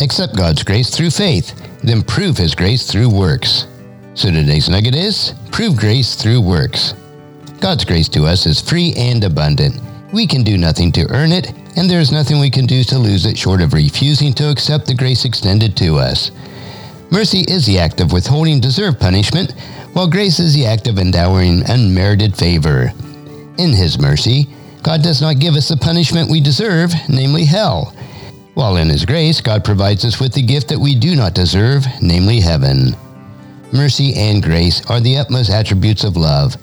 Accept God's grace through faith, then prove His grace through works. So today's nugget is Prove grace through works. God's grace to us is free and abundant. We can do nothing to earn it, and there is nothing we can do to lose it short of refusing to accept the grace extended to us. Mercy is the act of withholding deserved punishment, while grace is the act of endowing unmerited favor. In His mercy, God does not give us the punishment we deserve, namely hell. While in His grace, God provides us with the gift that we do not deserve, namely heaven. Mercy and grace are the utmost attributes of love.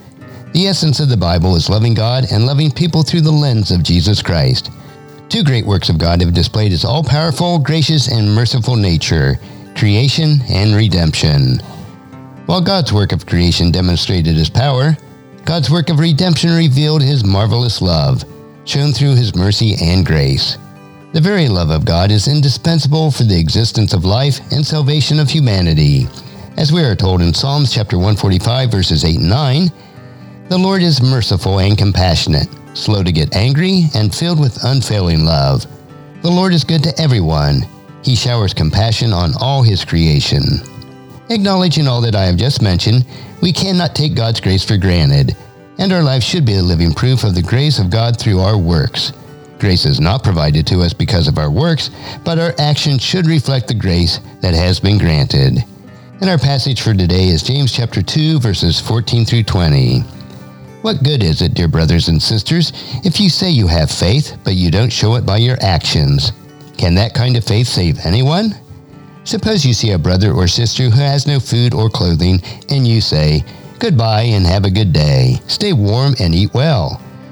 The essence of the Bible is loving God and loving people through the lens of Jesus Christ. Two great works of God have displayed His all powerful, gracious, and merciful nature creation and redemption. While God's work of creation demonstrated His power, God's work of redemption revealed His marvelous love, shown through His mercy and grace. The very love of God is indispensable for the existence of life and salvation of humanity. As we are told in Psalms chapter 145 verses 8 and 9, the Lord is merciful and compassionate, slow to get angry, and filled with unfailing love. The Lord is good to everyone. He showers compassion on all his creation. Acknowledging all that I have just mentioned, we cannot take God's grace for granted, and our life should be a living proof of the grace of God through our works. Grace is not provided to us because of our works, but our actions should reflect the grace that has been granted. And our passage for today is James chapter 2 verses 14 through 20. What good is it, dear brothers and sisters, if you say you have faith, but you don't show it by your actions? Can that kind of faith save anyone? Suppose you see a brother or sister who has no food or clothing, and you say, Goodbye and have a good day. Stay warm and eat well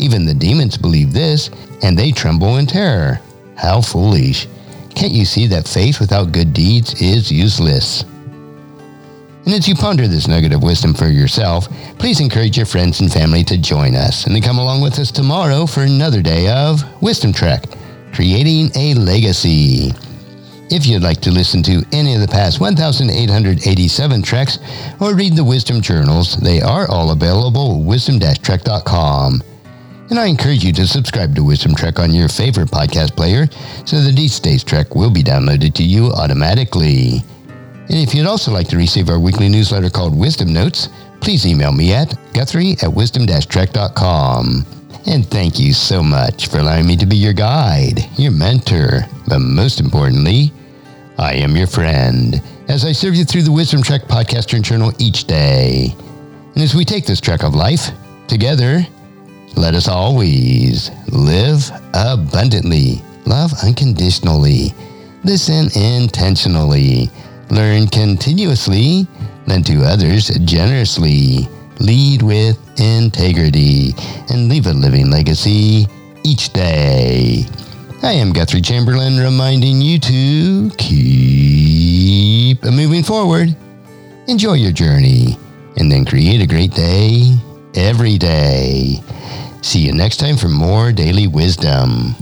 Even the demons believe this, and they tremble in terror. How foolish. Can't you see that faith without good deeds is useless? And as you ponder this nugget of wisdom for yourself, please encourage your friends and family to join us and to come along with us tomorrow for another day of Wisdom Trek, creating a legacy. If you'd like to listen to any of the past 1,887 treks or read the Wisdom Journals, they are all available at wisdom-trek.com. And I encourage you to subscribe to Wisdom Trek on your favorite podcast player so that each day's Trek will be downloaded to you automatically. And if you'd also like to receive our weekly newsletter called Wisdom Notes, please email me at guthrie at wisdom-trek.com. And thank you so much for allowing me to be your guide, your mentor, but most importantly, I am your friend as I serve you through the Wisdom Trek podcast and journal each day. And as we take this trek of life together, let us always live abundantly, love unconditionally, listen intentionally, learn continuously, lend to others generously, lead with integrity, and leave a living legacy each day. I am Guthrie Chamberlain reminding you to keep moving forward. Enjoy your journey and then create a great day every day. See you next time for more daily wisdom.